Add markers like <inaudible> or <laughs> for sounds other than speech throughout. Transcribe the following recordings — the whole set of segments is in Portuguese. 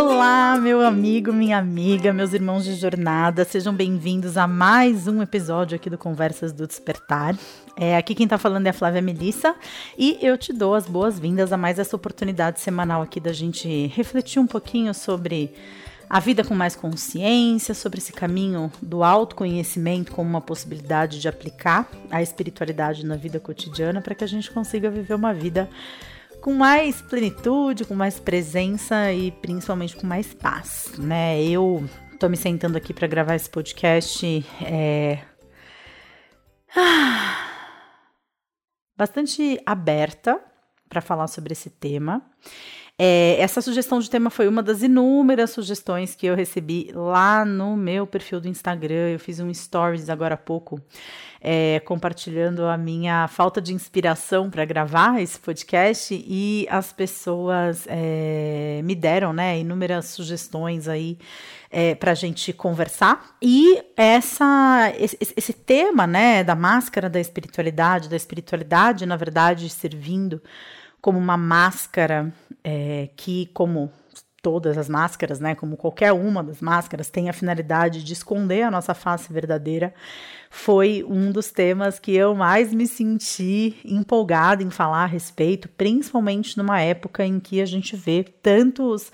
Olá, meu amigo, minha amiga, meus irmãos de jornada, sejam bem-vindos a mais um episódio aqui do Conversas do Despertar. É, aqui quem tá falando é a Flávia Melissa e eu te dou as boas-vindas a mais essa oportunidade semanal aqui da gente refletir um pouquinho sobre a vida com mais consciência, sobre esse caminho do autoconhecimento como uma possibilidade de aplicar a espiritualidade na vida cotidiana para que a gente consiga viver uma vida com mais plenitude, com mais presença e principalmente com mais paz, né? Eu tô me sentando aqui para gravar esse podcast é... <sighs> bastante aberta para falar sobre esse tema. É, essa sugestão de tema foi uma das inúmeras sugestões que eu recebi lá no meu perfil do Instagram. Eu fiz um stories agora há pouco, é, compartilhando a minha falta de inspiração para gravar esse podcast e as pessoas é, me deram, né, inúmeras sugestões aí é, para a gente conversar. E essa, esse, esse tema, né, da máscara da espiritualidade, da espiritualidade, na verdade, servindo como uma máscara é, que, como todas as máscaras, né, como qualquer uma das máscaras, tem a finalidade de esconder a nossa face verdadeira, foi um dos temas que eu mais me senti empolgada em falar a respeito, principalmente numa época em que a gente vê tantos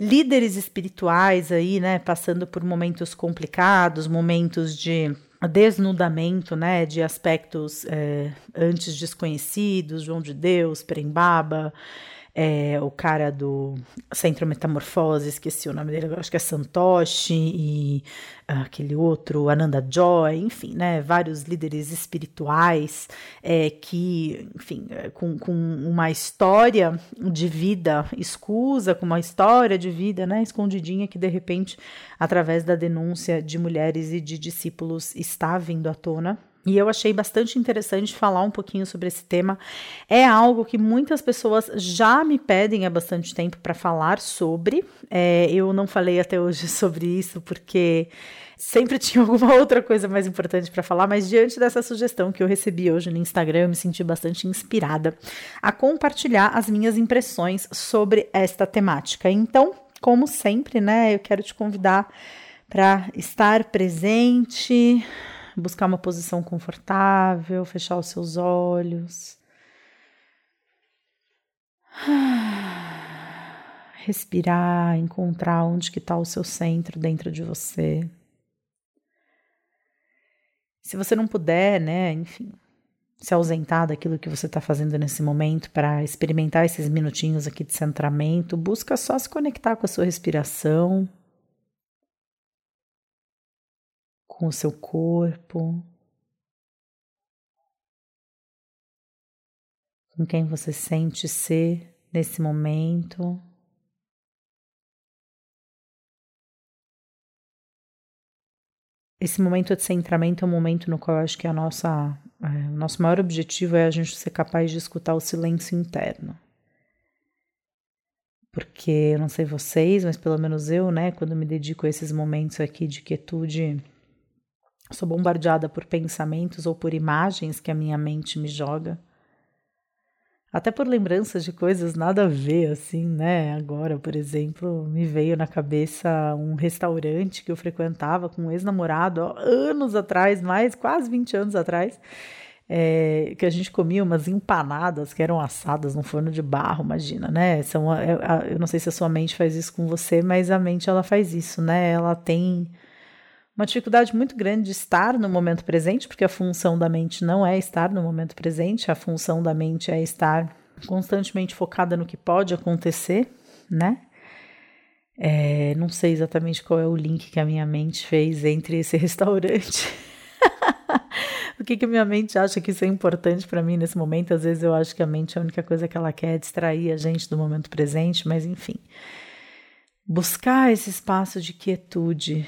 líderes espirituais aí, né, passando por momentos complicados, momentos de desnudamento né, de aspectos é, antes desconhecidos, João de Deus, Perembaba, é, o cara do Centro Metamorfose, esqueci o nome dele, acho que é Santoshi, e uh, aquele outro, Ananda Joy, enfim, né, vários líderes espirituais é, que, enfim, é, com, com uma história de vida escusa, com uma história de vida né, escondidinha que, de repente, através da denúncia de mulheres e de discípulos, está vindo à tona e eu achei bastante interessante falar um pouquinho sobre esse tema. É algo que muitas pessoas já me pedem há bastante tempo para falar sobre. É, eu não falei até hoje <laughs> sobre isso porque sempre tinha alguma outra coisa mais importante para falar, mas diante dessa sugestão que eu recebi hoje no Instagram, eu me senti bastante inspirada a compartilhar as minhas impressões sobre esta temática. Então, como sempre, né, eu quero te convidar para estar presente buscar uma posição confortável, fechar os seus olhos. Respirar, encontrar onde que está o seu centro dentro de você. Se você não puder, né, enfim, se ausentar daquilo que você está fazendo nesse momento para experimentar esses minutinhos aqui de centramento, busca só se conectar com a sua respiração. Com o seu corpo, com quem você sente ser nesse momento. Esse momento de centramento é um momento no qual eu acho que a nossa, é, o nosso maior objetivo é a gente ser capaz de escutar o silêncio interno. Porque eu não sei vocês, mas pelo menos eu, né, quando me dedico a esses momentos aqui de quietude, Sou bombardeada por pensamentos ou por imagens que a minha mente me joga. Até por lembranças de coisas nada a ver, assim, né? Agora, por exemplo, me veio na cabeça um restaurante que eu frequentava com um ex-namorado anos atrás, mais quase 20 anos atrás, é, que a gente comia umas empanadas que eram assadas no forno de barro, imagina, né? São, eu, eu não sei se a sua mente faz isso com você, mas a mente ela faz isso, né? Ela tem uma dificuldade muito grande de estar no momento presente, porque a função da mente não é estar no momento presente, a função da mente é estar constantemente focada no que pode acontecer, né? É, não sei exatamente qual é o link que a minha mente fez entre esse <laughs> restaurante. <laughs> o que, que a minha mente acha que isso é importante para mim nesse momento? Às vezes eu acho que a mente a única coisa que ela quer é distrair a gente do momento presente, mas enfim buscar esse espaço de quietude.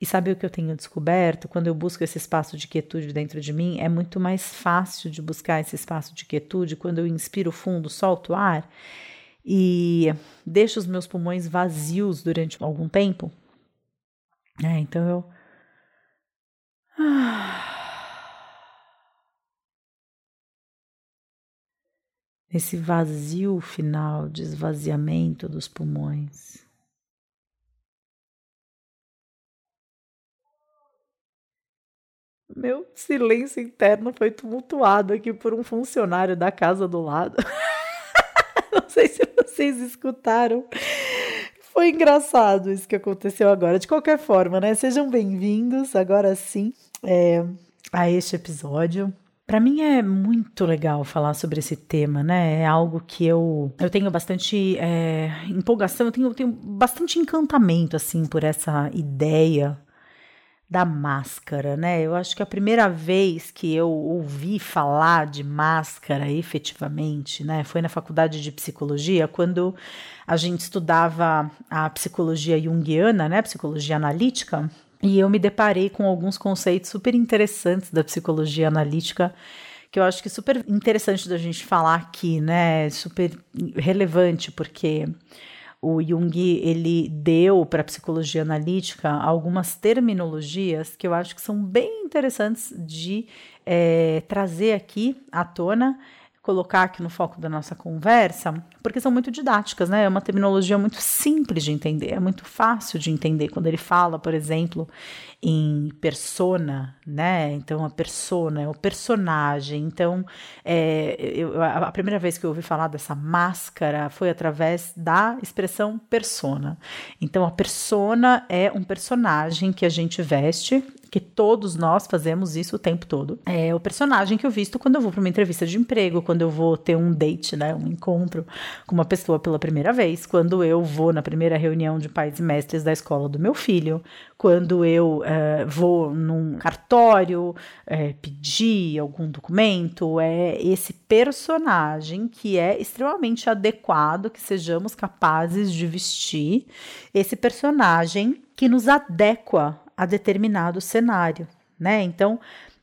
E sabe o que eu tenho descoberto? Quando eu busco esse espaço de quietude dentro de mim, é muito mais fácil de buscar esse espaço de quietude quando eu inspiro fundo, solto o ar e deixo os meus pulmões vazios durante algum tempo. É, então eu. <sighs> esse vazio final de esvaziamento dos pulmões. Meu silêncio interno foi tumultuado aqui por um funcionário da casa do lado. <laughs> Não sei se vocês escutaram. Foi engraçado isso que aconteceu agora. De qualquer forma, né? Sejam bem-vindos agora sim é, a este episódio. Para mim é muito legal falar sobre esse tema, né? É algo que eu, eu tenho bastante é, empolgação, eu tenho, eu tenho bastante encantamento, assim, por essa ideia da máscara, né? Eu acho que a primeira vez que eu ouvi falar de máscara efetivamente, né, foi na faculdade de psicologia, quando a gente estudava a psicologia junguiana, né, psicologia analítica, e eu me deparei com alguns conceitos super interessantes da psicologia analítica que eu acho que é super interessante da gente falar aqui, né? Super relevante, porque o Jung ele deu para a psicologia analítica algumas terminologias que eu acho que são bem interessantes de é, trazer aqui à tona colocar aqui no foco da nossa conversa, porque são muito didáticas, né? É uma terminologia muito simples de entender, é muito fácil de entender quando ele fala, por exemplo, em persona, né? Então a persona é o personagem. Então, é, eu, a primeira vez que eu ouvi falar dessa máscara foi através da expressão persona. Então a persona é um personagem que a gente veste que todos nós fazemos isso o tempo todo. É o personagem que eu visto quando eu vou para uma entrevista de emprego, quando eu vou ter um date, né, um encontro com uma pessoa pela primeira vez, quando eu vou na primeira reunião de pais e mestres da escola do meu filho, quando eu é, vou num cartório é, pedir algum documento, é esse personagem que é extremamente adequado que sejamos capazes de vestir, esse personagem que nos adequa a determinado cenário, né? Então,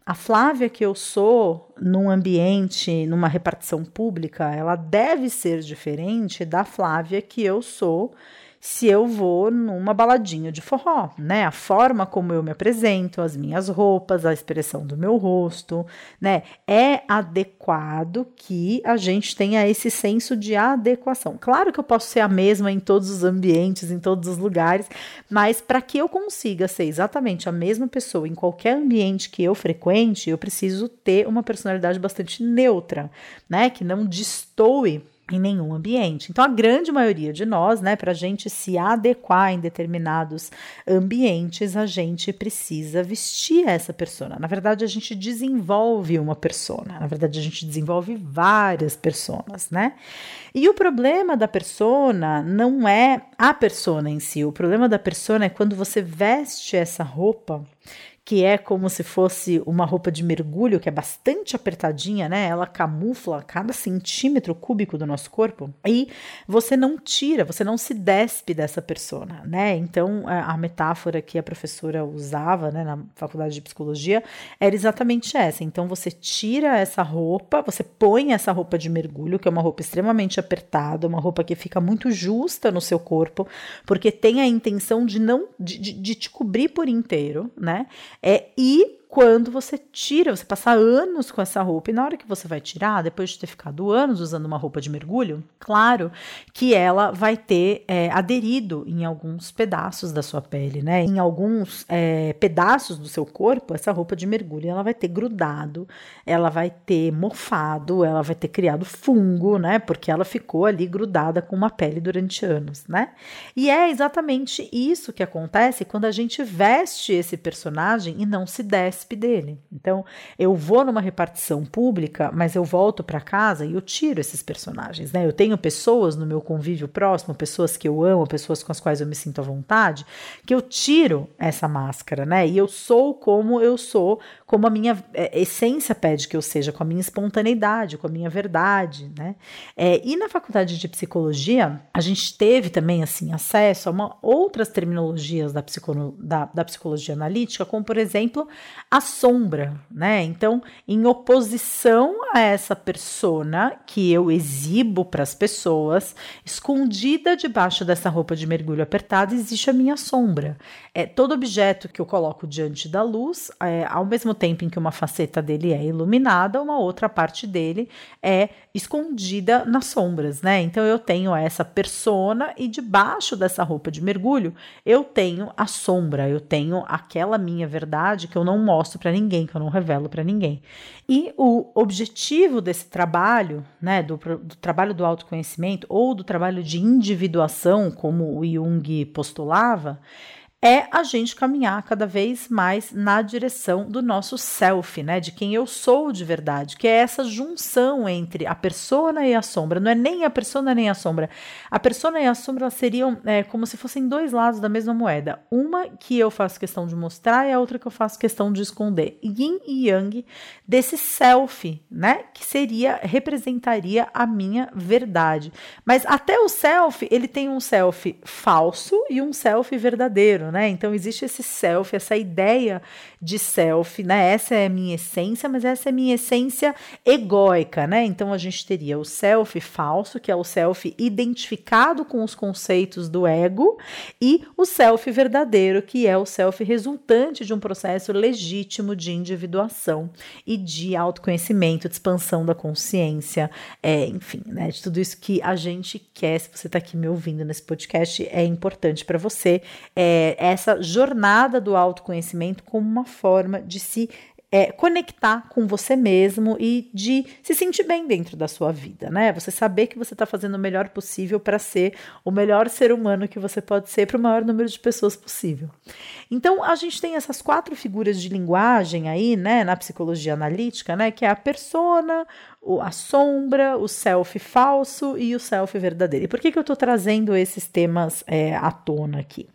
a Flávia que eu sou num ambiente, numa repartição pública, ela deve ser diferente da Flávia que eu sou se eu vou numa baladinha de forró, né? A forma como eu me apresento, as minhas roupas, a expressão do meu rosto, né? É adequado que a gente tenha esse senso de adequação. Claro que eu posso ser a mesma em todos os ambientes, em todos os lugares, mas para que eu consiga ser exatamente a mesma pessoa em qualquer ambiente que eu frequente, eu preciso ter uma personalidade bastante neutra, né? Que não destoe em nenhum ambiente. Então, a grande maioria de nós, né, para a gente se adequar em determinados ambientes, a gente precisa vestir essa persona. Na verdade, a gente desenvolve uma persona. Na verdade, a gente desenvolve várias personas, né? E o problema da persona não é a persona em si. O problema da persona é quando você veste essa roupa que é como se fosse uma roupa de mergulho, que é bastante apertadinha, né? Ela camufla cada centímetro cúbico do nosso corpo. E você não tira, você não se despe dessa persona, né? Então, a metáfora que a professora usava, né, na faculdade de psicologia, era exatamente essa. Então, você tira essa roupa, você põe essa roupa de mergulho, que é uma roupa extremamente apertada, uma roupa que fica muito justa no seu corpo, porque tem a intenção de não de, de, de te cobrir por inteiro, né? É, e quando você tira, você passa anos com essa roupa, e na hora que você vai tirar, depois de ter ficado anos usando uma roupa de mergulho, claro que ela vai ter é, aderido em alguns pedaços da sua pele, né? Em alguns é, pedaços do seu corpo, essa roupa de mergulho ela vai ter grudado, ela vai ter mofado, ela vai ter criado fungo, né? Porque ela ficou ali grudada com uma pele durante anos, né? E é exatamente isso que acontece quando a gente veste esse personagem e não se desce despe dele. Então, eu vou numa repartição pública, mas eu volto para casa e eu tiro esses personagens, né? Eu tenho pessoas no meu convívio próximo, pessoas que eu amo, pessoas com as quais eu me sinto à vontade, que eu tiro essa máscara, né? E eu sou como eu sou, como a minha é, essência pede que eu seja, com a minha espontaneidade, com a minha verdade, né? É, e na faculdade de psicologia, a gente teve também, assim, acesso a uma, outras terminologias da, da, da psicologia analítica, como, por exemplo, a sombra, né? Então, em oposição a essa persona que eu exibo para as pessoas, escondida debaixo dessa roupa de mergulho apertada, existe a minha sombra. É todo objeto que eu coloco diante da luz, é, ao mesmo tempo em que uma faceta dele é iluminada, uma outra parte dele é escondida nas sombras, né? Então eu tenho essa persona e debaixo dessa roupa de mergulho eu tenho a sombra, eu tenho aquela minha verdade que eu não mostro para ninguém, que eu não revelo para ninguém. E o objetivo desse trabalho, né, do, do trabalho do autoconhecimento ou do trabalho de individuação, como o Jung postulava, é a gente caminhar cada vez mais na direção do nosso self, né? De quem eu sou de verdade, que é essa junção entre a persona e a sombra. Não é nem a persona nem a sombra. A persona e a sombra seriam é, como se fossem dois lados da mesma moeda. Uma que eu faço questão de mostrar e a outra que eu faço questão de esconder. Yin e Yang desse self, né? Que seria, representaria a minha verdade. Mas até o self, ele tem um self falso e um self verdadeiro né? Então existe esse self, essa ideia de self, né? Essa é a minha essência, mas essa é a minha essência egóica, né? Então a gente teria o self falso, que é o self identificado com os conceitos do ego, e o self verdadeiro, que é o self resultante de um processo legítimo de individuação e de autoconhecimento, de expansão da consciência, é, enfim, né? De tudo isso que a gente quer, se você está aqui me ouvindo nesse podcast, é importante para você. É, essa jornada do autoconhecimento como uma forma de se é, conectar com você mesmo e de se sentir bem dentro da sua vida, né? Você saber que você está fazendo o melhor possível para ser o melhor ser humano que você pode ser para o maior número de pessoas possível. Então, a gente tem essas quatro figuras de linguagem aí, né, na psicologia analítica, né, que é a persona, a sombra, o self falso e o self verdadeiro. E por que, que eu estou trazendo esses temas é, à tona aqui?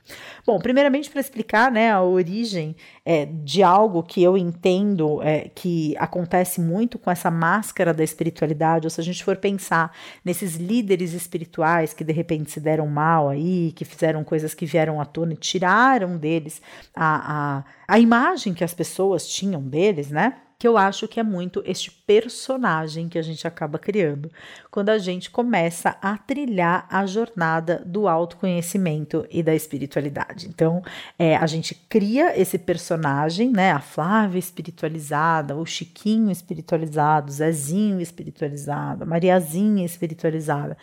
Bom, primeiramente para explicar né, a origem é, de algo que eu entendo é, que acontece muito com essa máscara da espiritualidade, ou se a gente for pensar nesses líderes espirituais que de repente se deram mal aí, que fizeram coisas que vieram à tona e tiraram deles a, a, a imagem que as pessoas tinham deles, né? que eu acho que é muito este personagem que a gente acaba criando quando a gente começa a trilhar a jornada do autoconhecimento e da espiritualidade. Então, é, a gente cria esse personagem, né? A Flávia espiritualizada, o Chiquinho espiritualizado, o Zezinho espiritualizado, a Mariazinha espiritualizada.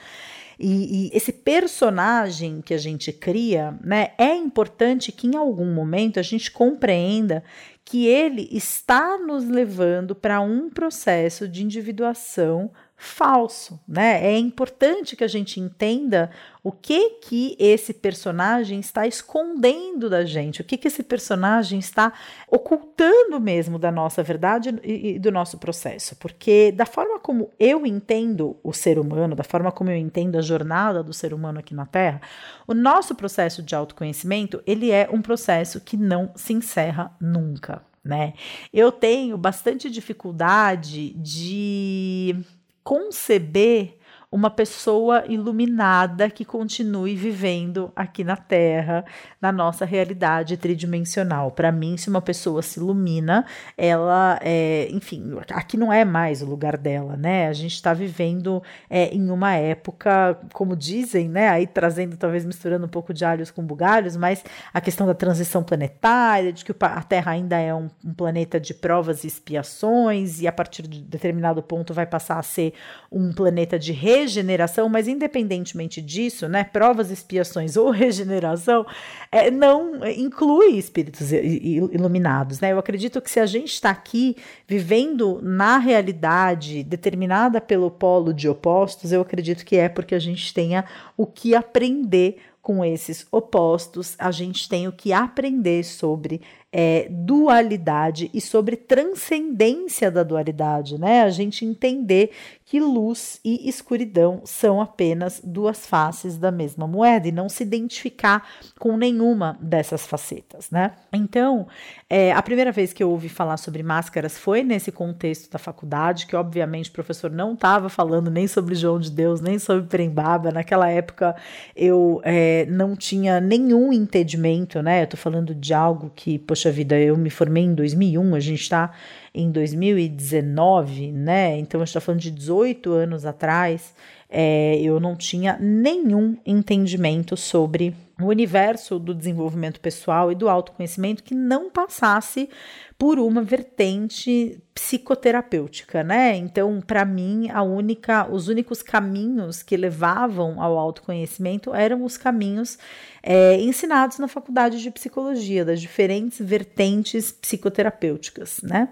E, e, esse personagem que a gente cria, né, é importante que em algum momento a gente compreenda que ele está nos levando para um processo de individuação falso, né? É importante que a gente entenda o que que esse personagem está escondendo da gente, o que que esse personagem está ocultando mesmo da nossa verdade e, e do nosso processo, porque da forma como eu entendo o ser humano, da forma como eu entendo a jornada do ser humano aqui na Terra, o nosso processo de autoconhecimento ele é um processo que não se encerra nunca. Né? Eu tenho bastante dificuldade de conceber uma pessoa iluminada que continue vivendo aqui na Terra, na nossa realidade tridimensional. Para mim, se uma pessoa se ilumina, ela, é, enfim, aqui não é mais o lugar dela, né? A gente está vivendo é, em uma época, como dizem, né? Aí trazendo, talvez misturando um pouco de alhos com bugalhos, mas a questão da transição planetária, de que a Terra ainda é um, um planeta de provas e expiações, e a partir de determinado ponto vai passar a ser um planeta de rei regeneração, mas independentemente disso, né, provas, expiações ou regeneração, é, não inclui espíritos iluminados, né? Eu acredito que se a gente está aqui vivendo na realidade determinada pelo polo de opostos, eu acredito que é porque a gente tenha o que aprender com esses opostos, a gente tem o que aprender sobre é, dualidade e sobre transcendência da dualidade, né? A gente entender que luz e escuridão são apenas duas faces da mesma moeda e não se identificar com nenhuma dessas facetas, né? Então, é, a primeira vez que eu ouvi falar sobre máscaras foi nesse contexto da faculdade, que obviamente o professor não estava falando nem sobre João de Deus, nem sobre Prembaba. Naquela época eu é, não tinha nenhum entendimento, né? Eu tô falando de algo que, poxa vida, eu me formei em 2001, a gente tá em 2019, né? Então a gente tá falando de 18 anos atrás. É, eu não tinha nenhum entendimento sobre o universo do desenvolvimento pessoal e do autoconhecimento que não passasse por uma vertente psicoterapêutica, né? Então, para mim, a única, os únicos caminhos que levavam ao autoconhecimento eram os caminhos é, ensinados na faculdade de psicologia, das diferentes vertentes psicoterapêuticas, né?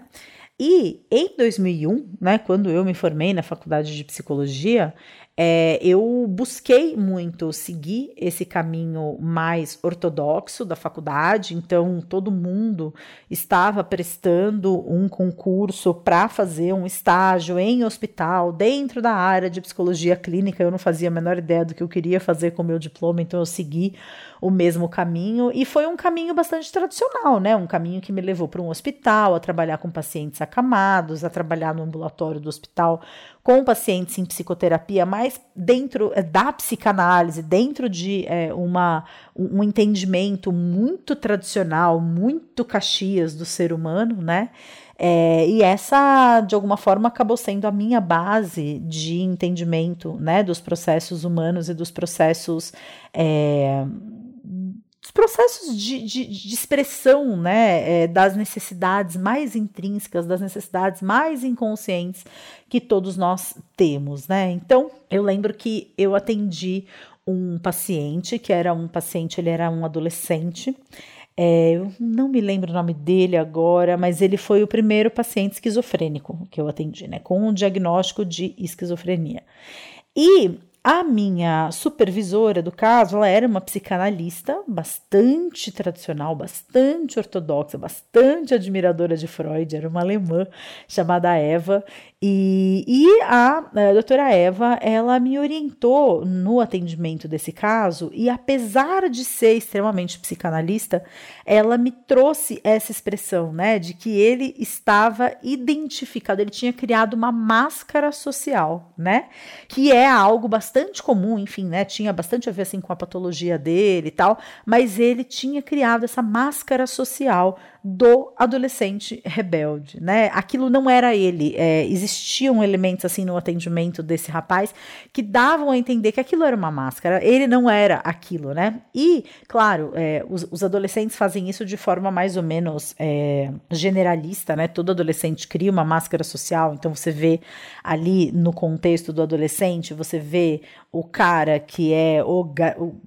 E em 2001, né, quando eu me formei na faculdade de psicologia, é, eu busquei muito seguir esse caminho mais ortodoxo da faculdade, então todo mundo estava prestando um concurso para fazer um estágio em hospital dentro da área de psicologia clínica. Eu não fazia a menor ideia do que eu queria fazer com o meu diploma, então eu segui o mesmo caminho e foi um caminho bastante tradicional, né? Um caminho que me levou para um hospital, a trabalhar com pacientes acamados, a trabalhar no ambulatório do hospital com pacientes em psicoterapia, mas dentro eh, da psicanálise, dentro de é, uma, um entendimento muito tradicional, muito caxias do ser humano, né? É, e essa, de alguma forma, acabou sendo a minha base de entendimento né, dos processos humanos e dos processos é, os processos de, de, de expressão né, é, das necessidades mais intrínsecas, das necessidades mais inconscientes que todos nós temos, né? Então, eu lembro que eu atendi um paciente, que era um paciente, ele era um adolescente, é, eu não me lembro o nome dele agora, mas ele foi o primeiro paciente esquizofrênico que eu atendi, né? Com um diagnóstico de esquizofrenia. E a minha supervisora do caso, ela era uma psicanalista bastante tradicional, bastante ortodoxa, bastante admiradora de Freud, era uma alemã chamada Eva, e, e a, a doutora Eva, ela me orientou no atendimento desse caso, e apesar de ser extremamente psicanalista, ela me trouxe essa expressão, né, de que ele estava identificado, ele tinha criado uma máscara social, né, que é algo bastante comum, enfim, né, tinha bastante a ver assim com a patologia dele e tal, mas ele tinha criado essa máscara social do adolescente rebelde, né? Aquilo não era ele. É, existiam elementos assim no atendimento desse rapaz que davam a entender que aquilo era uma máscara. Ele não era aquilo, né? E, claro, é, os, os, adolescentes fazem isso de forma mais ou menos é, generalista, né? Todo adolescente cria uma máscara social. Então você vê ali no contexto do adolescente, você vê o cara que é o, ga, o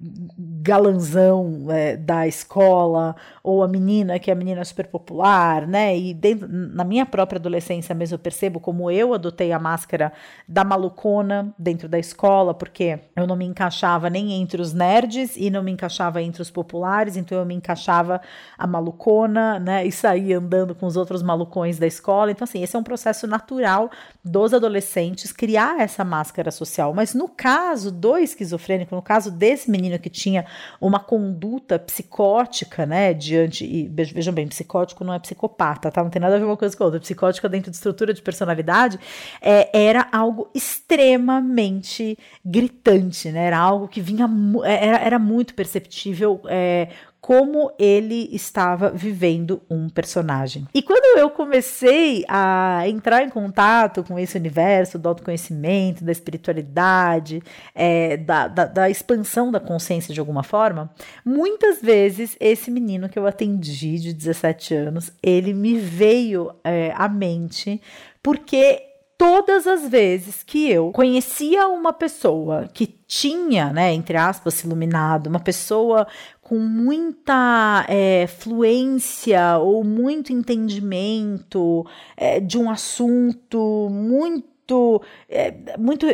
galanzão é, da escola ou a menina que é a menina super popular, né? E dentro, na minha própria adolescência mesmo eu percebo como eu adotei a máscara da malucona dentro da escola, porque eu não me encaixava nem entre os nerds e não me encaixava entre os populares, então eu me encaixava a malucona, né? E saía andando com os outros malucões da escola. Então, assim, esse é um processo natural dos adolescentes criar essa máscara social. Mas no caso do esquizofrênico, no caso desse menino que tinha uma conduta psicótica, né? Diante, e vejam bem, psicótico não é psicopata, tá? Não tem nada a ver uma coisa com a outra. Psicótica dentro de estrutura de personalidade é, era algo extremamente gritante, né? Era algo que vinha, é, era, era muito perceptível é, como ele estava vivendo um personagem. E quando eu comecei a entrar em contato com esse universo do autoconhecimento, da espiritualidade, é, da, da, da, expansão da consciência de alguma forma, muitas vezes esse menino que eu atendi de 17 anos, ele me veio é, à mente porque todas as vezes que eu conhecia uma pessoa que tinha, né, entre aspas, iluminado, uma pessoa com muita é, fluência ou muito entendimento é, de um assunto muito, é, muito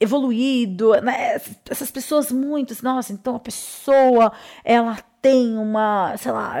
evoluído, né? essas pessoas muitas, nossa, então a pessoa ela tem uma, sei lá,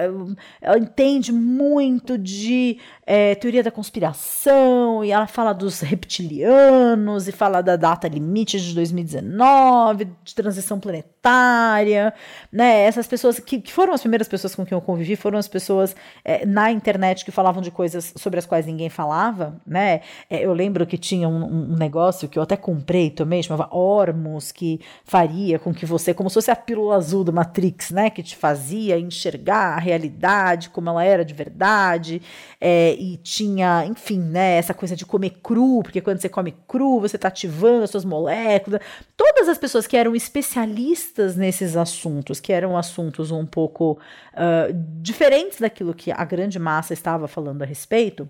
ela entende muito de é, teoria da conspiração e ela fala dos reptilianos e fala da data limite de 2019, de transição planetária, né? Essas pessoas que, que foram as primeiras pessoas com quem eu convivi foram as pessoas é, na internet que falavam de coisas sobre as quais ninguém falava, né? É, eu lembro que tinha um, um, negócio que eu até comprei também, chamava Ormus, que faria com que você, como se fosse a pílula azul do Matrix, né? Que te fazia enxergar a realidade como ela era de verdade. É, e tinha, enfim, né, essa coisa de comer cru, porque quando você come cru, você está ativando as suas moléculas. Todas as pessoas que eram especialistas nesses assuntos, que eram assuntos um pouco uh, diferentes daquilo que a grande massa estava falando a respeito,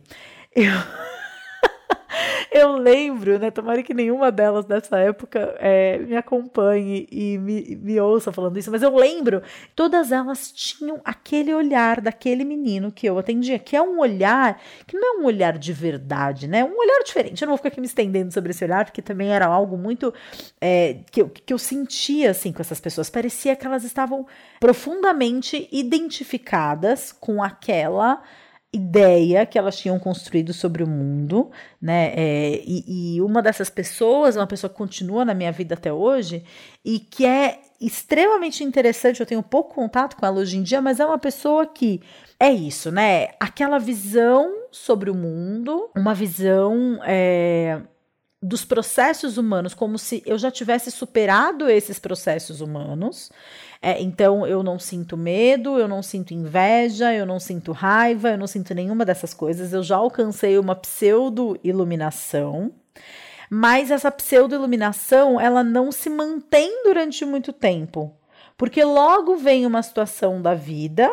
eu. <laughs> eu lembro, né? Tomara que nenhuma delas dessa época é, me acompanhe e me, me ouça falando isso, mas eu lembro, todas elas tinham aquele olhar daquele menino que eu atendia, que é um olhar que não é um olhar de verdade, né? Um olhar diferente. Eu não vou ficar aqui me estendendo sobre esse olhar, porque também era algo muito é, que, eu, que eu sentia assim com essas pessoas. Parecia que elas estavam profundamente identificadas com aquela ideia que elas tinham construído sobre o mundo, né? É, e, e, uma dessas pessoas, uma pessoa que continua na minha vida até hoje e que é extremamente interessante. Eu tenho pouco contato com ela hoje em dia, mas é uma pessoa que é isso, né? Aquela visão sobre o mundo, uma visão é, dos processos humanos, como se eu já tivesse superado esses processos humanos. É, então eu não sinto medo, eu não sinto inveja, eu não sinto raiva, eu não sinto nenhuma dessas coisas. Eu já alcancei uma pseudo-iluminação. Mas essa pseudo-iluminação, ela não se mantém durante muito tempo. Porque logo vem uma situação da vida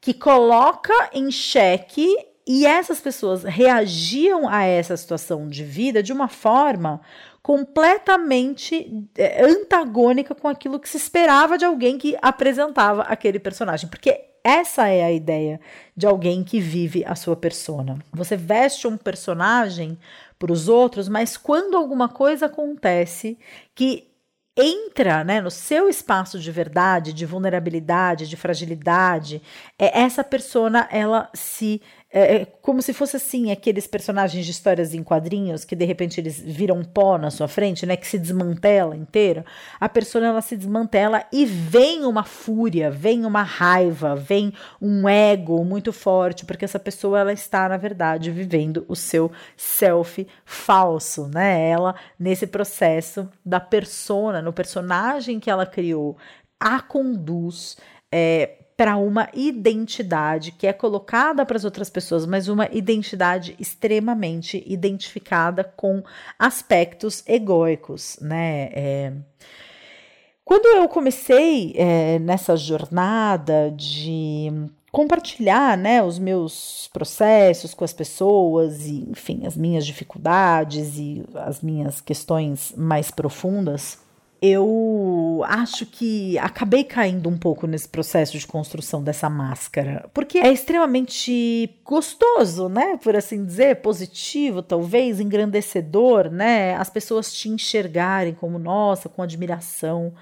que coloca em xeque e essas pessoas reagiam a essa situação de vida de uma forma completamente é, antagônica com aquilo que se esperava de alguém que apresentava aquele personagem. Porque essa é a ideia de alguém que vive a sua persona. Você veste um personagem para os outros, mas quando alguma coisa acontece que entra né, no seu espaço de verdade, de vulnerabilidade, de fragilidade, é, essa persona ela se é, é, como se fosse assim, aqueles personagens de histórias em quadrinhos que de repente eles viram pó na sua frente, né? Que se desmantela inteira. A persona ela se desmantela e vem uma fúria, vem uma raiva, vem um ego muito forte, porque essa pessoa ela está, na verdade, vivendo o seu self falso, né? Ela, nesse processo da persona, no personagem que ela criou, a conduz. É, para uma identidade que é colocada para as outras pessoas, mas uma identidade extremamente identificada com aspectos egóicos, né? É... Quando eu comecei é, nessa jornada de compartilhar né, os meus processos com as pessoas e, enfim, as minhas dificuldades e as minhas questões mais profundas, eu acho que acabei caindo um pouco nesse processo de construção dessa máscara, porque é extremamente gostoso, né, por assim dizer, positivo, talvez engrandecedor, né, as pessoas te enxergarem como nossa, com admiração,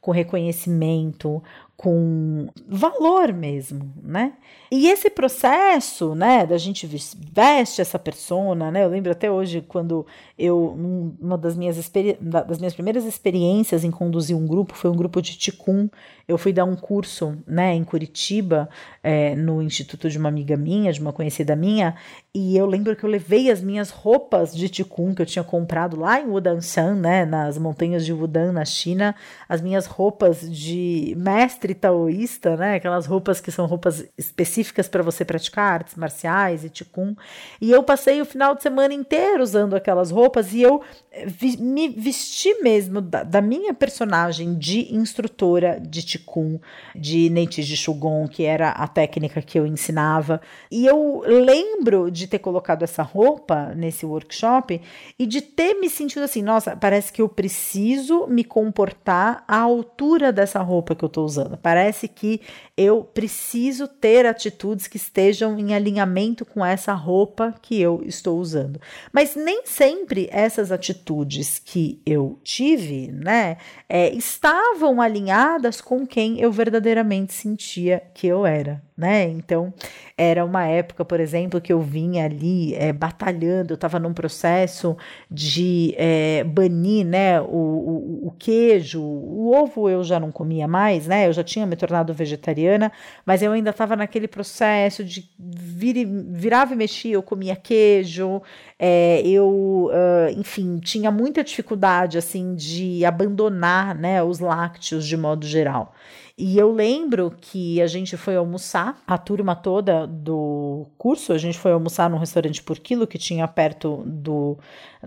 com reconhecimento, com valor mesmo, né? E esse processo, né, da gente veste essa persona, né? Eu lembro até hoje quando eu uma das minhas das minhas primeiras experiências em conduzir um grupo foi um grupo de ticum. Eu fui dar um curso, né, em Curitiba, é, no instituto de uma amiga minha, de uma conhecida minha, e eu lembro que eu levei as minhas roupas de ticum que eu tinha comprado lá em Wudanshan, né, nas montanhas de Wudan, na China, as minhas roupas de mestre taoísta, né, aquelas roupas que são roupas específicas para você praticar artes marciais e ticum. E eu passei o final de semana inteiro usando aquelas roupas e eu eh, vi, me vesti mesmo da, da, minha personagem de instrutora de ticum, de Neiti de Shugon, que era a técnica que eu ensinava. E eu lembro de ter colocado essa roupa nesse workshop e de ter me sentido assim, nossa, parece que eu preciso me comportar à altura dessa roupa que eu tô usando. Parece que eu preciso ter atitudes que estejam em alinhamento com essa roupa que eu estou usando. Mas nem sempre essas atitudes que eu tive, né, é, estavam alinhadas com quem eu verdadeiramente sentia que eu era né? Então, era uma época, por exemplo, que eu vinha ali é, batalhando, eu estava num processo de é, banir, né, o, o, o, queijo, o ovo eu já não comia mais, né? Eu já tinha me tornado vegetariana, mas eu ainda estava naquele processo de vir, virava e mexia, eu comia queijo, é, eu, uh, enfim, tinha muita dificuldade, assim, de abandonar, né, os lácteos de modo geral. E eu lembro que a gente foi almoçar, a turma toda do curso, a gente foi almoçar num restaurante por quilo que tinha perto do,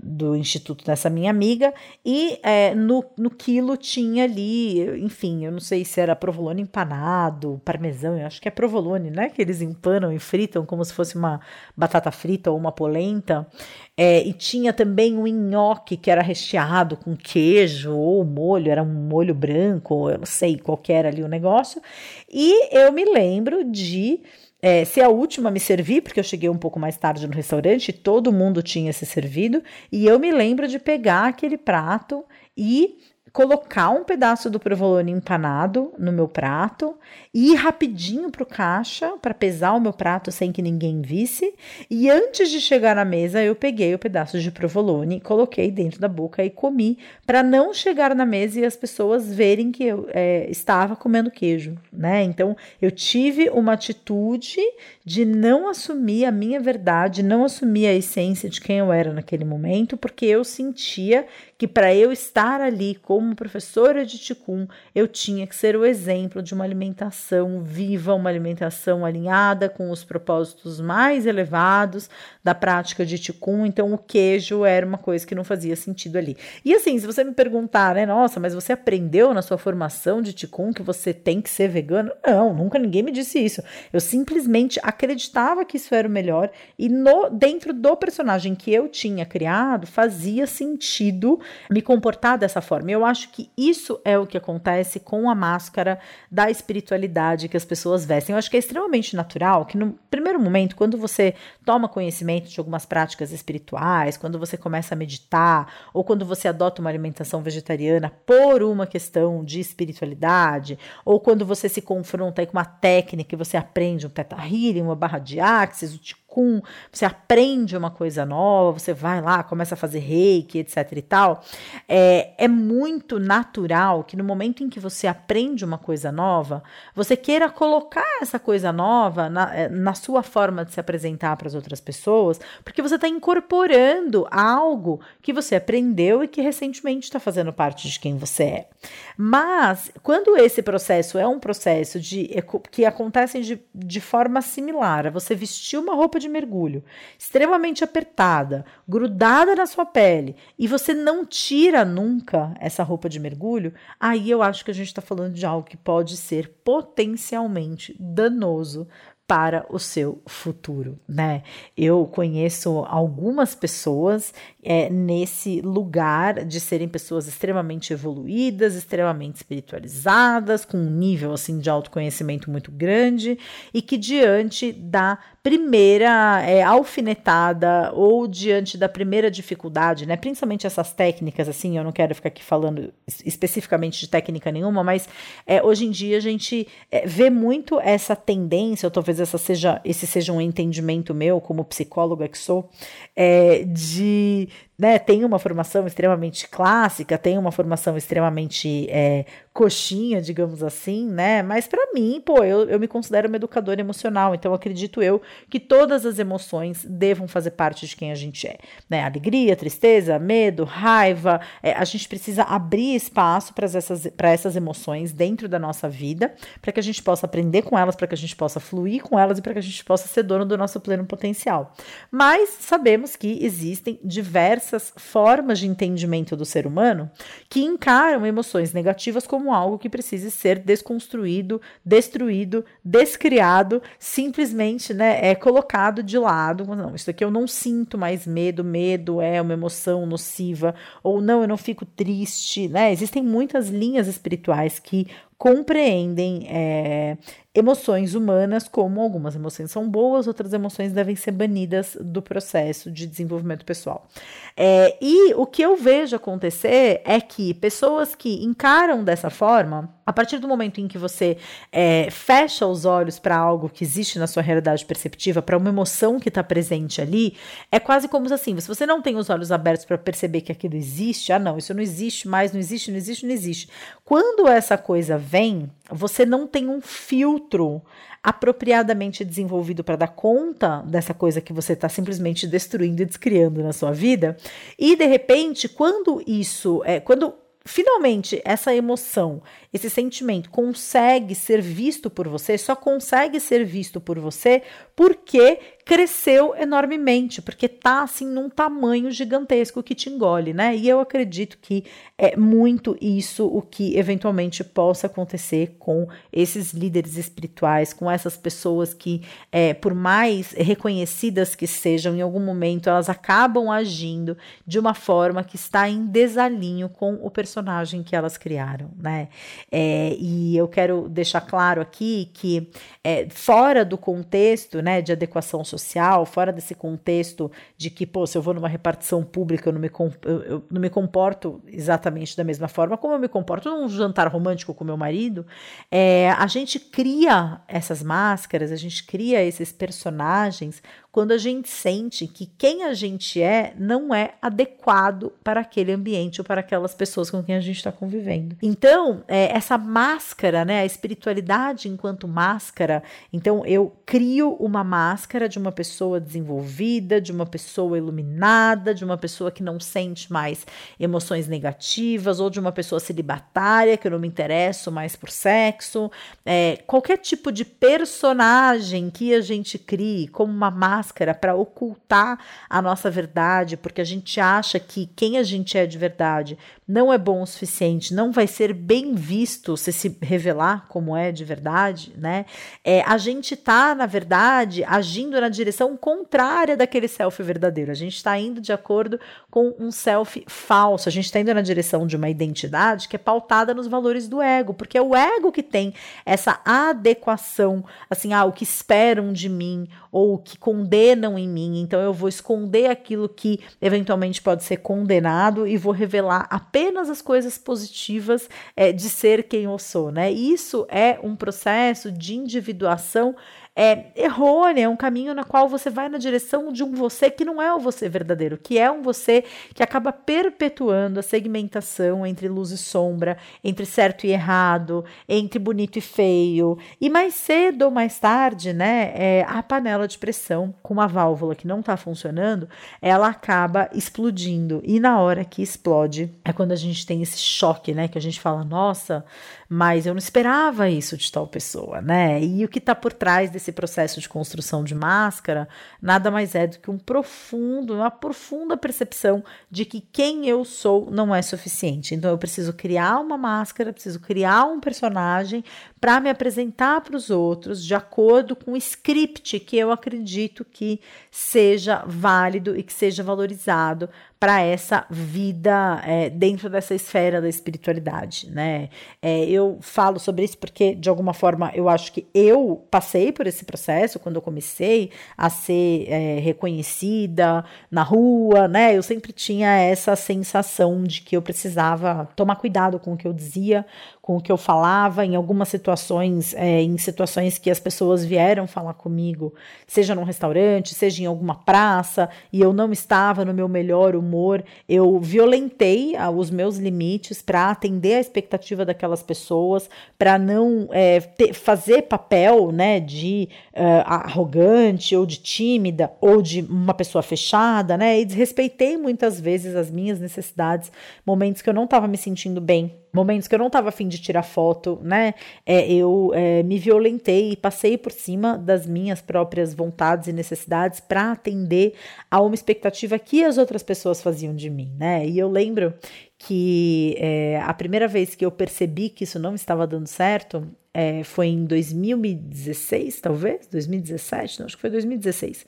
do instituto dessa minha amiga, e é, no, no quilo tinha ali, enfim, eu não sei se era provolone empanado, parmesão, eu acho que é provolone, né? Que eles empanam e fritam como se fosse uma batata frita ou uma polenta. É, e tinha também um nhoque que era recheado com queijo ou molho, era um molho branco, eu não sei qual era ali o negócio. E eu me lembro de é, ser a última a me servir, porque eu cheguei um pouco mais tarde no restaurante, todo mundo tinha se servido, e eu me lembro de pegar aquele prato e colocar um pedaço do provolone empanado no meu prato, ir rapidinho para o caixa para pesar o meu prato sem que ninguém visse, e antes de chegar na mesa eu peguei o pedaço de provolone, coloquei dentro da boca e comi, para não chegar na mesa e as pessoas verem que eu é, estava comendo queijo, né? Então eu tive uma atitude de não assumir a minha verdade, não assumir a essência de quem eu era naquele momento, porque eu sentia que para eu estar ali como professora de Ticum, eu tinha que ser o exemplo de uma alimentação viva, uma alimentação alinhada com os propósitos mais elevados da prática de Ticum. Então, o queijo era uma coisa que não fazia sentido ali. E assim, se você me perguntar, né, nossa, mas você aprendeu na sua formação de Ticum que você tem que ser vegano? Não, nunca ninguém me disse isso. Eu simplesmente acreditava que isso era o melhor e no dentro do personagem que eu tinha criado fazia sentido me comportar dessa forma. Eu acho que isso é o que acontece com a máscara da espiritualidade que as pessoas vestem. Eu acho que é extremamente natural que no primeiro momento, quando você toma conhecimento de algumas práticas espirituais, quando você começa a meditar, ou quando você adota uma alimentação vegetariana por uma questão de espiritualidade, ou quando você se confronta com uma técnica e você aprende um teta healing, uma barra de axis, o Qigong, você aprende uma coisa nova, você vai lá, começa a fazer reiki, etc e tal, é, é muito natural que no momento em que você aprende uma coisa nova, você queira colocar essa coisa nova na, é, na sua forma de se apresentar para as outras pessoas, porque você está incorporando algo que você aprendeu e que recentemente está fazendo parte de quem você é. Mas, quando esse processo é um processo de, é que acontece de, de forma similar, você vestir uma roupa de de mergulho, extremamente apertada, grudada na sua pele, e você não tira nunca essa roupa de mergulho, aí eu acho que a gente está falando de algo que pode ser potencialmente danoso para o seu futuro, né? Eu conheço algumas pessoas é, nesse lugar de serem pessoas extremamente evoluídas, extremamente espiritualizadas, com um nível assim de autoconhecimento muito grande e que diante da primeira é, alfinetada ou diante da primeira dificuldade, né? Principalmente essas técnicas, assim, eu não quero ficar aqui falando especificamente de técnica nenhuma, mas é, hoje em dia a gente é, vê muito essa tendência, ou talvez essa seja, esse seja um entendimento meu como psicóloga que sou, é, de né, tem uma formação extremamente clássica, tem uma formação extremamente é, coxinha, digamos assim, né? Mas para mim, pô, eu, eu me considero uma educadora emocional, então acredito eu que todas as emoções devam fazer parte de quem a gente é, né? Alegria, tristeza, medo, raiva, é, a gente precisa abrir espaço para essas, essas emoções dentro da nossa vida, para que a gente possa aprender com elas, para que a gente possa fluir com elas e para que a gente possa ser dono do nosso pleno potencial. Mas sabemos que existem diversas formas de entendimento do ser humano que encaram emoções negativas como algo que precisa ser desconstruído, destruído, descriado, simplesmente né, é colocado de lado. Não, isso aqui eu não sinto mais medo, medo é uma emoção nociva, ou não, eu não fico triste. Né? Existem muitas linhas espirituais que compreendem é, emoções humanas, como algumas emoções são boas, outras emoções devem ser banidas do processo de desenvolvimento pessoal. É, e o que eu vejo acontecer é que pessoas que encaram dessa forma, a partir do momento em que você é, fecha os olhos para algo que existe na sua realidade perceptiva, para uma emoção que está presente ali, é quase como assim: se você não tem os olhos abertos para perceber que aquilo existe, ah, não, isso não existe mais, não existe, não existe, não existe. Quando essa coisa vem, você não tem um filtro apropriadamente desenvolvido para dar conta dessa coisa que você está simplesmente destruindo e descriando na sua vida. E de repente, quando isso é, quando finalmente essa emoção, esse sentimento consegue ser visto por você, só consegue ser visto por você porque cresceu enormemente, porque tá assim num tamanho gigantesco que te engole, né? E eu acredito que é muito isso o que eventualmente possa acontecer com esses líderes espirituais, com essas pessoas que, é, por mais reconhecidas que sejam, em algum momento elas acabam agindo de uma forma que está em desalinho com o personagem que elas criaram, né? É, e eu quero deixar claro aqui que, é, fora do contexto, né, de adequação social, social, fora desse contexto de que, pô, se eu vou numa repartição pública, eu não me, eu, eu não me comporto exatamente da mesma forma como eu me comporto num jantar romântico com meu marido, é, a gente cria essas máscaras, a gente cria esses personagens quando a gente sente que quem a gente é não é adequado para aquele ambiente ou para aquelas pessoas com quem a gente está convivendo. Então, é, essa máscara, né, a espiritualidade enquanto máscara, então eu crio uma máscara de uma pessoa desenvolvida, de uma pessoa iluminada, de uma pessoa que não sente mais emoções negativas, ou de uma pessoa celibatária, que eu não me interesso mais por sexo. É, qualquer tipo de personagem que a gente crie como uma máscara máscara para ocultar a nossa verdade, porque a gente acha que quem a gente é de verdade não é bom o suficiente, não vai ser bem visto se se revelar como é de verdade, né? É, a gente tá, na verdade, agindo na direção contrária daquele self verdadeiro. A gente está indo de acordo com um self falso. A gente está indo na direção de uma identidade que é pautada nos valores do ego, porque é o ego que tem essa adequação, assim, ah, o que esperam de mim ou o que condenam em mim. Então eu vou esconder aquilo que eventualmente pode ser condenado e vou revelar apenas as coisas positivas é, de ser quem eu sou, né? Isso é um processo de individuação é, errônea, é um caminho na qual você vai na direção de um você que não é o você verdadeiro, que é um você que acaba perpetuando a segmentação entre luz e sombra, entre certo e errado, entre bonito e feio. E mais cedo ou mais tarde, né, é, a panela de pressão com uma válvula que não está funcionando, ela acaba explodindo. E na hora que explode, é quando a gente tem esse choque, né, que a gente fala, nossa, mas eu não esperava isso de tal pessoa, né? E o que está por trás desse processo de construção de máscara nada mais é do que um profundo, uma profunda percepção de que quem eu sou não é suficiente. Então eu preciso criar uma máscara, preciso criar um personagem para me apresentar para os outros de acordo com o script que eu acredito que seja válido e que seja valorizado para essa vida é, dentro dessa esfera da espiritualidade, né? É, eu falo sobre isso porque, de alguma forma, eu acho que eu passei por esse processo quando eu comecei a ser é, reconhecida na rua, né? Eu sempre tinha essa sensação de que eu precisava tomar cuidado com o que eu dizia, com o que eu falava em algumas situações, é, em situações que as pessoas vieram falar comigo, seja num restaurante, seja em alguma praça, e eu não estava no meu melhor humor, eu violentei ah, os meus limites para atender a expectativa daquelas pessoas, para não é, ter, fazer papel né, de uh, arrogante ou de tímida ou de uma pessoa fechada, né? E desrespeitei muitas vezes as minhas necessidades, momentos que eu não estava me sentindo bem momentos que eu não estava afim de tirar foto, né? É, eu é, me violentei e passei por cima das minhas próprias vontades e necessidades para atender a uma expectativa que as outras pessoas faziam de mim, né? E eu lembro que é, a primeira vez que eu percebi que isso não estava dando certo é, foi em 2016, talvez? 2017? Não, acho que foi 2016.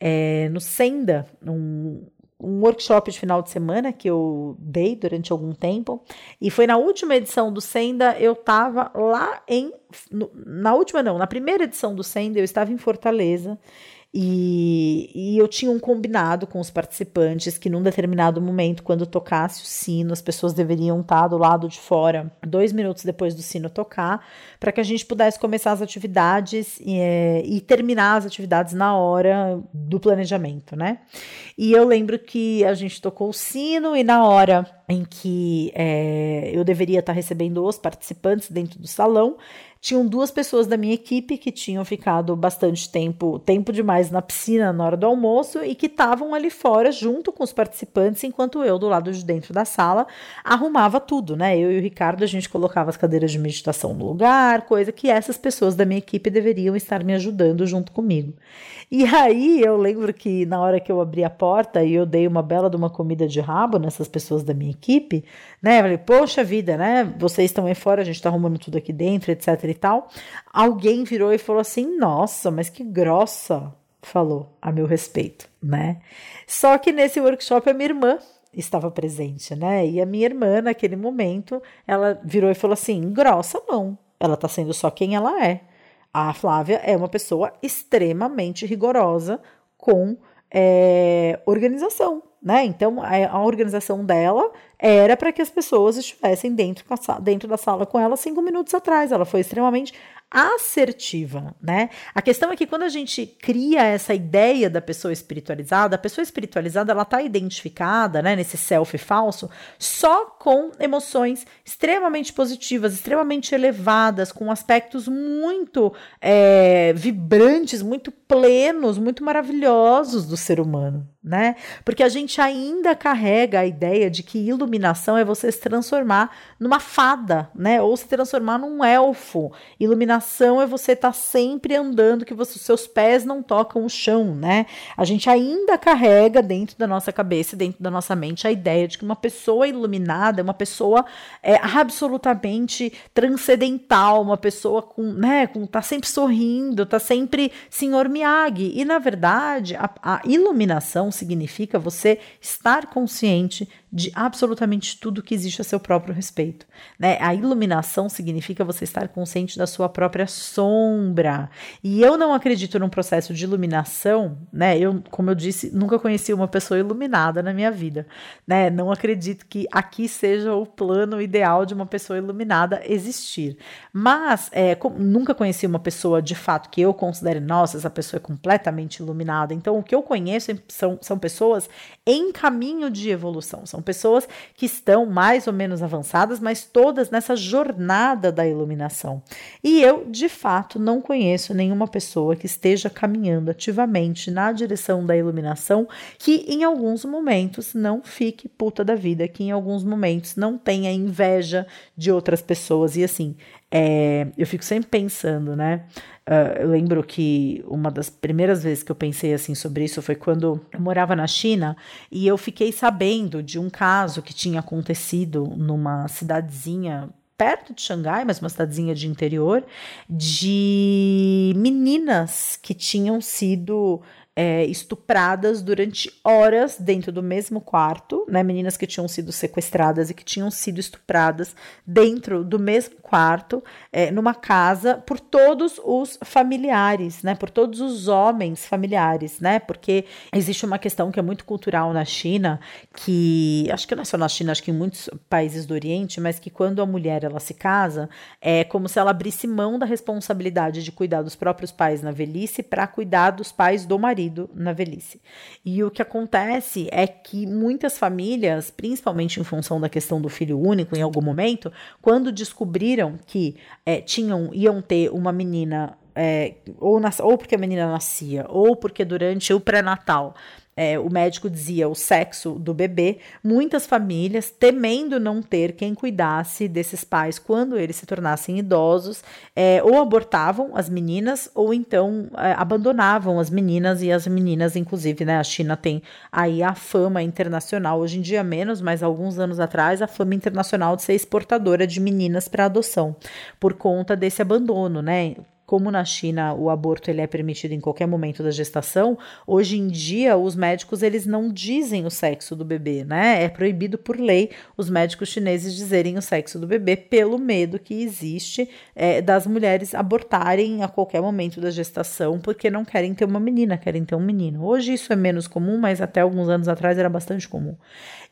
É, no Senda, um, um workshop de final de semana que eu dei durante algum tempo. E foi na última edição do Senda, eu estava lá em. No, na última, não, na primeira edição do Senda, eu estava em Fortaleza. E, e, eu tinha um combinado com os participantes que, num determinado momento, quando tocasse o sino, as pessoas deveriam estar do lado de fora, dois minutos depois do sino tocar, para que a gente pudesse começar as atividades e, é, e, terminar as atividades na hora do planejamento, né? E eu lembro que a gente tocou o sino e na hora em que é, eu deveria estar recebendo os participantes dentro do salão, tinham duas pessoas da minha equipe que tinham ficado bastante tempo, tempo demais na piscina na hora do almoço e que estavam ali fora junto com os participantes, enquanto eu, do lado de dentro da sala, arrumava tudo, né? Eu e o Ricardo, a gente colocava as cadeiras de meditação no lugar, coisa que essas pessoas da minha equipe deveriam estar me ajudando junto comigo. E aí eu lembro que na hora que eu abri a porta e eu dei uma bela de uma comida de rabo nessas pessoas da minha equipe, né? Eu falei, poxa vida, né? Vocês estão aí fora, a gente tá arrumando tudo aqui dentro, etc tal. Alguém virou e falou assim: Nossa, mas que grossa, falou a meu respeito, né? Só que nesse workshop a minha irmã estava presente, né? E a minha irmã, naquele momento, ela virou e falou assim: grossa não, ela tá sendo só quem ela é. A Flávia é uma pessoa extremamente rigorosa com é, organização, né? Então a, organização dela era para que as pessoas estivessem dentro, dentro da sala com ela cinco minutos atrás. Ela foi extremamente assertiva, né? A questão é que quando a gente cria essa ideia da pessoa espiritualizada, a pessoa espiritualizada ela está identificada, né, nesse self falso, só com emoções extremamente positivas, extremamente elevadas, com aspectos muito é, vibrantes, muito plenos, muito maravilhosos do ser humano, né? Porque a gente ainda carrega a ideia de que iluminação é você se transformar numa fada, né? Ou se transformar num elfo. Iluminação é você estar tá sempre andando, que você, seus pés não tocam o chão, né? A gente ainda carrega dentro da nossa cabeça, dentro da nossa mente, a ideia de que uma pessoa iluminada é uma pessoa é, absolutamente transcendental, uma pessoa com, né, com, tá sempre sorrindo, tá sempre senhor Miyagi. E na verdade, a, a iluminação significa você estar consciente de absolutamente tudo que existe a seu próprio respeito. Né? A iluminação significa você estar consciente da sua própria sombra. E eu não acredito num processo de iluminação, né? Eu, como eu disse, nunca conheci uma pessoa iluminada na minha vida, né? Não acredito que aqui seja o plano ideal de uma pessoa iluminada existir. Mas é, nunca conheci uma pessoa de fato que eu considere, nossa, essa pessoa é completamente iluminada. Então, o que eu conheço são, são pessoas em caminho de evolução. São pessoas que estão mais ou menos avançadas, mas todas nessa jornada da iluminação. E eu, de fato, não conheço nenhuma pessoa que esteja caminhando ativamente na direção da iluminação que em alguns momentos não fique puta da vida, que em alguns momentos não tenha inveja de outras pessoas. E assim, é, eu fico sempre pensando, né? Uh, eu lembro que uma das primeiras vezes que eu pensei assim sobre isso foi quando eu morava na China e eu fiquei sabendo de um caso que tinha acontecido numa cidadezinha perto de Xangai, mas uma cidadezinha de interior, de meninas que tinham sido é, estupradas durante horas dentro do mesmo quarto, né? Meninas que tinham sido sequestradas e que tinham sido estupradas dentro do mesmo quarto, é, numa casa, por todos os familiares, né? Por todos os homens familiares, né? Porque existe uma questão que é muito cultural na China, que acho que não é só na China, acho que em muitos países do Oriente, mas que quando a mulher ela se casa, é como se ela abrisse mão da responsabilidade de cuidar dos próprios pais na velhice para cuidar dos pais do marido marido na velhice. E o que acontece é que muitas famílias, principalmente em função da questão do filho único, em algum momento, quando descobriram que é, tinham, iam ter uma menina é, ou, nas, ou porque a menina nascia, ou porque durante o pré-natal é, o médico dizia o sexo do bebê, muitas famílias, temendo não ter quem cuidasse desses pais quando eles se tornassem idosos, é, ou abortavam as meninas, ou então é, abandonavam as meninas, e as meninas, inclusive, né, a China tem aí a fama internacional, hoje em dia menos, mas alguns anos atrás, a fama internacional de ser exportadora de meninas para adoção, por conta desse abandono, né? Como na China o aborto ele é permitido em qualquer momento da gestação, hoje em dia os médicos eles não dizem o sexo do bebê, né? É proibido por lei os médicos chineses dizerem o sexo do bebê pelo medo que existe é, das mulheres abortarem a qualquer momento da gestação porque não querem ter uma menina, querem ter um menino. Hoje isso é menos comum, mas até alguns anos atrás era bastante comum.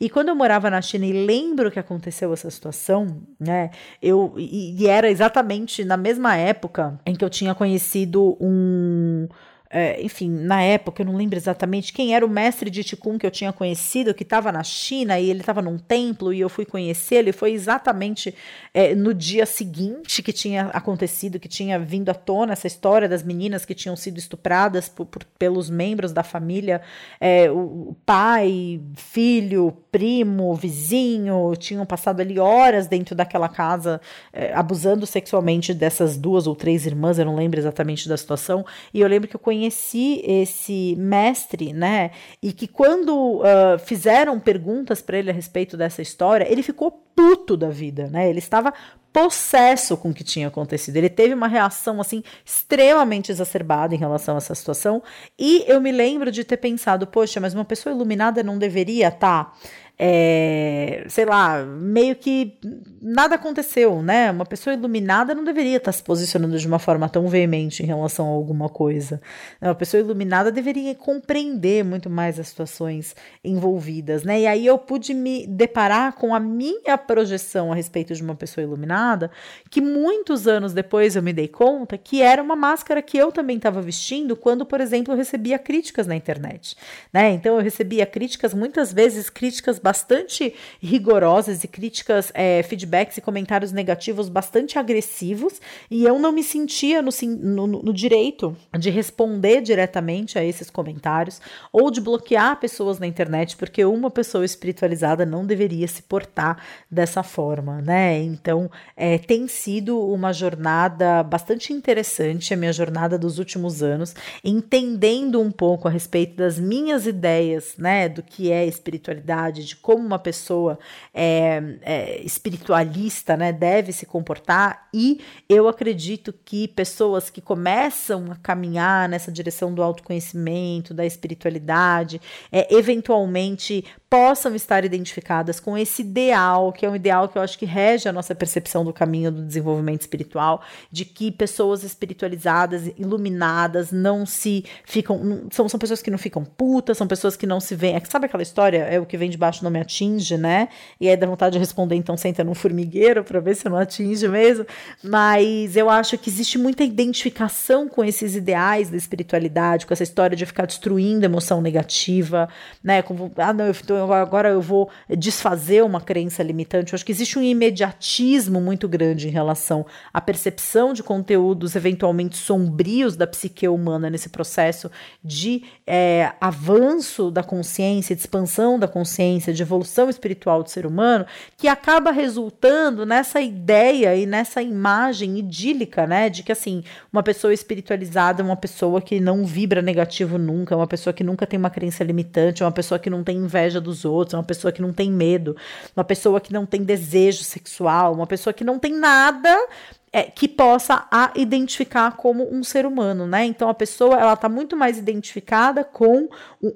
E quando eu morava na China e lembro que aconteceu essa situação, né? Eu e, e era exatamente na mesma época em que eu tinha conhecido um é, enfim, na época, eu não lembro exatamente quem era o mestre de Ticum que eu tinha conhecido, que estava na China e ele estava num templo e eu fui conhecê-lo, e foi exatamente é, no dia seguinte que tinha acontecido, que tinha vindo à tona essa história das meninas que tinham sido estupradas por, por pelos membros da família, é, o pai, filho, primo, vizinho, tinham passado ali horas dentro daquela casa, é, abusando sexualmente dessas duas ou três irmãs, eu não lembro exatamente da situação, e eu lembro que eu conheci conheci esse mestre, né? E que quando uh, fizeram perguntas para ele a respeito dessa história, ele ficou puto da vida, né? Ele estava possesso com o que tinha acontecido. Ele teve uma reação assim extremamente exacerbada em relação a essa situação. E eu me lembro de ter pensado, poxa, mas uma pessoa iluminada não deveria estar tá é, sei lá, meio que nada aconteceu, né? Uma pessoa iluminada não deveria estar se posicionando de uma forma tão veemente em relação a alguma coisa. Uma pessoa iluminada deveria compreender muito mais as situações envolvidas, né? E aí eu pude me deparar com a minha projeção a respeito de uma pessoa iluminada, que muitos anos depois eu me dei conta que era uma máscara que eu também estava vestindo quando, por exemplo, eu recebia críticas na internet, né? Então eu recebia críticas, muitas vezes críticas bastante rigorosas e críticas, é, feedbacks e comentários negativos bastante agressivos, e eu não me sentia no, no, no direito de responder diretamente a esses comentários ou de bloquear pessoas na internet, porque uma pessoa espiritualizada não deveria se portar dessa forma, né? Então, é, tem sido uma jornada bastante interessante, a minha jornada dos últimos anos, entendendo um pouco a respeito das minhas ideias, né, do que é espiritualidade, de de como uma pessoa é, é, espiritualista né, deve se comportar, e eu acredito que pessoas que começam a caminhar nessa direção do autoconhecimento, da espiritualidade, é, eventualmente possam estar identificadas com esse ideal, que é um ideal que eu acho que rege a nossa percepção do caminho do desenvolvimento espiritual, de que pessoas espiritualizadas, iluminadas, não se ficam. São, são pessoas que não ficam putas, são pessoas que não se veem. É, sabe aquela história? É o que vem debaixo não me atinge, né? E aí dá vontade de responder, então senta num formigueiro para ver se não atinge mesmo. Mas eu acho que existe muita identificação com esses ideais da espiritualidade, com essa história de ficar destruindo emoção negativa, né? Como, ah, não, eu, agora eu vou desfazer uma crença limitante. Eu acho que existe um imediatismo muito grande em relação à percepção de conteúdos eventualmente sombrios da psique humana nesse processo de é, avanço da consciência, de expansão da consciência, de evolução espiritual do ser humano, que acaba resultando nessa ideia e nessa imagem idílica, né, de que assim, uma pessoa espiritualizada é uma pessoa que não vibra negativo nunca, é uma pessoa que nunca tem uma crença limitante, é uma pessoa que não tem inveja dos outros, é uma pessoa que não tem medo, uma pessoa que não tem desejo sexual, uma pessoa que não tem nada é, que possa a identificar como um ser humano, né? Então a pessoa ela está muito mais identificada com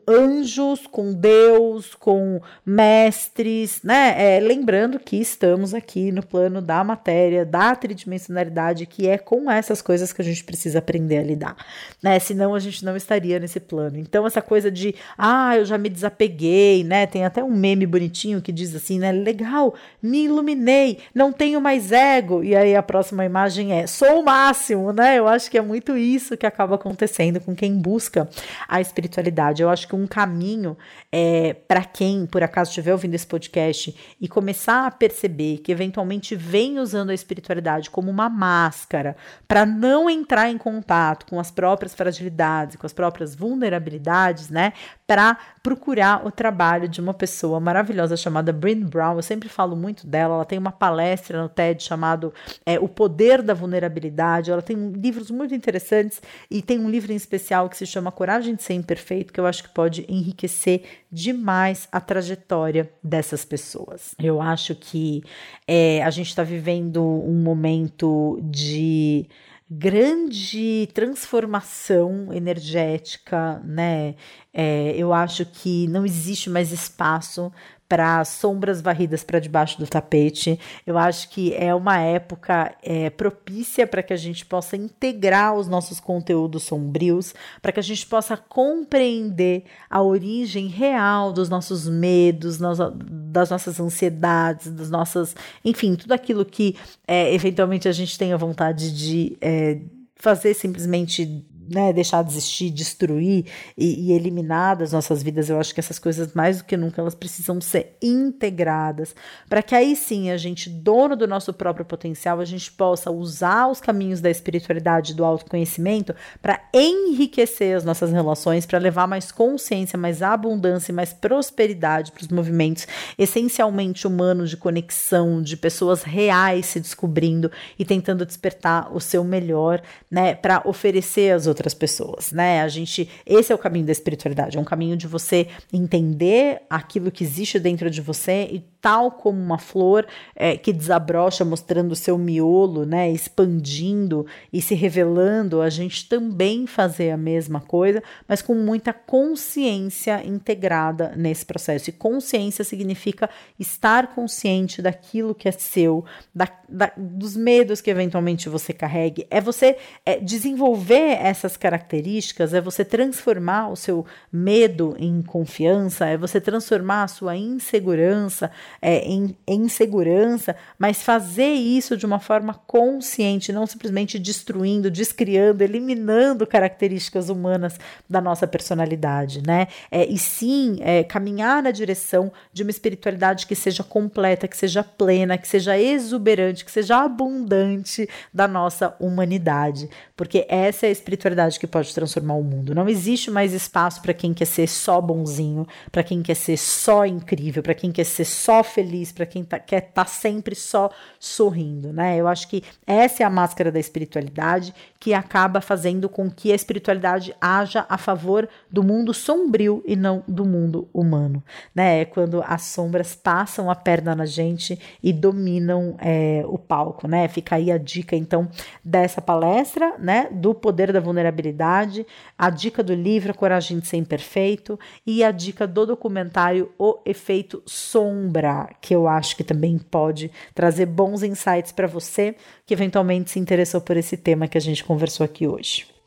anjos, com Deus, com mestres, né? É, lembrando que estamos aqui no plano da matéria, da tridimensionalidade, que é com essas coisas que a gente precisa aprender a lidar, né? Senão a gente não estaria nesse plano. Então essa coisa de ah, eu já me desapeguei, né? Tem até um meme bonitinho que diz assim, né? Legal, me iluminei, não tenho mais ego. E aí a próxima imagem é sou o máximo, né? Eu acho que é muito isso que acaba acontecendo com quem busca a espiritualidade. Eu acho que um caminho é para quem, por acaso, estiver ouvindo esse podcast e começar a perceber que eventualmente vem usando a espiritualidade como uma máscara para não entrar em contato com as próprias fragilidades, com as próprias vulnerabilidades, né? Para procurar o trabalho de uma pessoa maravilhosa chamada Bryn Brown. Eu sempre falo muito dela. Ela tem uma palestra no TED chamado é, O Poder da Vulnerabilidade. Ela tem livros muito interessantes e tem um livro em especial que se chama Coragem de Ser Imperfeito, que eu acho que pode enriquecer demais a trajetória dessas pessoas. Eu acho que é, a gente está vivendo um momento de grande transformação energética, né? É, eu acho que não existe mais espaço para sombras varridas para debaixo do tapete. Eu acho que é uma época é, propícia para que a gente possa integrar os nossos conteúdos sombrios, para que a gente possa compreender a origem real dos nossos medos, das nossas ansiedades, das nossas, enfim, tudo aquilo que é, eventualmente a gente tenha vontade de é, fazer simplesmente né, deixar de existir, destruir e, e, eliminar das nossas vidas. Eu acho que essas coisas, mais do que nunca, elas precisam ser integradas para que aí sim a gente, dono do nosso próprio potencial, a gente possa usar os caminhos da espiritualidade, do autoconhecimento para enriquecer as nossas relações, para levar mais consciência, mais abundância e mais prosperidade para os movimentos essencialmente humanos de conexão, de pessoas reais se descobrindo e tentando despertar o seu melhor, né, para oferecer às outras outras pessoas, né? A gente, esse é o caminho da espiritualidade, é um caminho de você entender aquilo que existe dentro de você e tal como uma flor é, que desabrocha mostrando o seu miolo, né, expandindo e se revelando, a gente também fazer a mesma coisa, mas com muita consciência integrada nesse processo. E consciência significa estar consciente daquilo que é seu, da, da, dos medos que eventualmente você carregue. É você é, desenvolver essas características, é você transformar o seu medo em confiança, é você transformar a sua insegurança é, em, em segurança, mas fazer isso de uma forma consciente, não simplesmente destruindo, descriando, eliminando características humanas da nossa personalidade, né? É, e sim é, caminhar na direção de uma espiritualidade que seja completa, que seja plena, que seja exuberante, que seja abundante da nossa humanidade, porque essa é a espiritualidade que pode transformar o mundo. Não existe mais espaço para quem quer ser só bonzinho, para quem quer ser só incrível, para quem quer ser só feliz, para quem tá, quer estar tá sempre só sorrindo, né? Eu acho que essa é a máscara da espiritualidade que acaba fazendo com que a espiritualidade haja a favor do mundo sombrio e não do mundo humano, né? É quando as sombras passam a perna na gente e dominam é, o palco, né? Fica aí a dica, então, dessa palestra, né? Do poder da vulnerabilidade, a dica do livro Coragem de Ser Imperfeito e a dica do documentário O Efeito Sombra que eu acho que também pode trazer bons insights para você que eventualmente se interessou por esse tema que a gente conversou aqui hoje.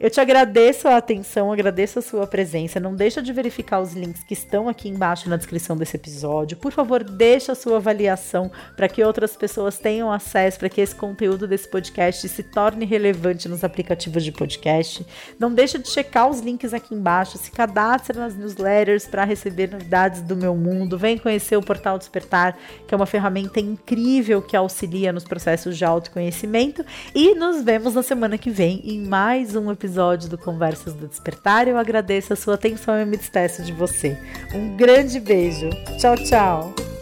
Eu te agradeço a atenção, agradeço a sua presença. Não deixa de verificar os links que estão aqui embaixo na descrição desse episódio. Por favor, deixa a sua avaliação para que outras pessoas tenham acesso, para que esse conteúdo desse podcast se torne relevante nos aplicativos de podcast. Não deixa de checar os links aqui embaixo, se cadastre nas newsletters para receber novidades do meu mundo. Vem conhecer o Portal Despertar, que é uma ferramenta incrível que auxilia nos processos de autoconhecimento. E nos vemos na semana que vem em mais um episódio episódio do Conversas do Despertar. Eu agradeço a sua atenção e me despeço de você. Um grande beijo. Tchau, tchau.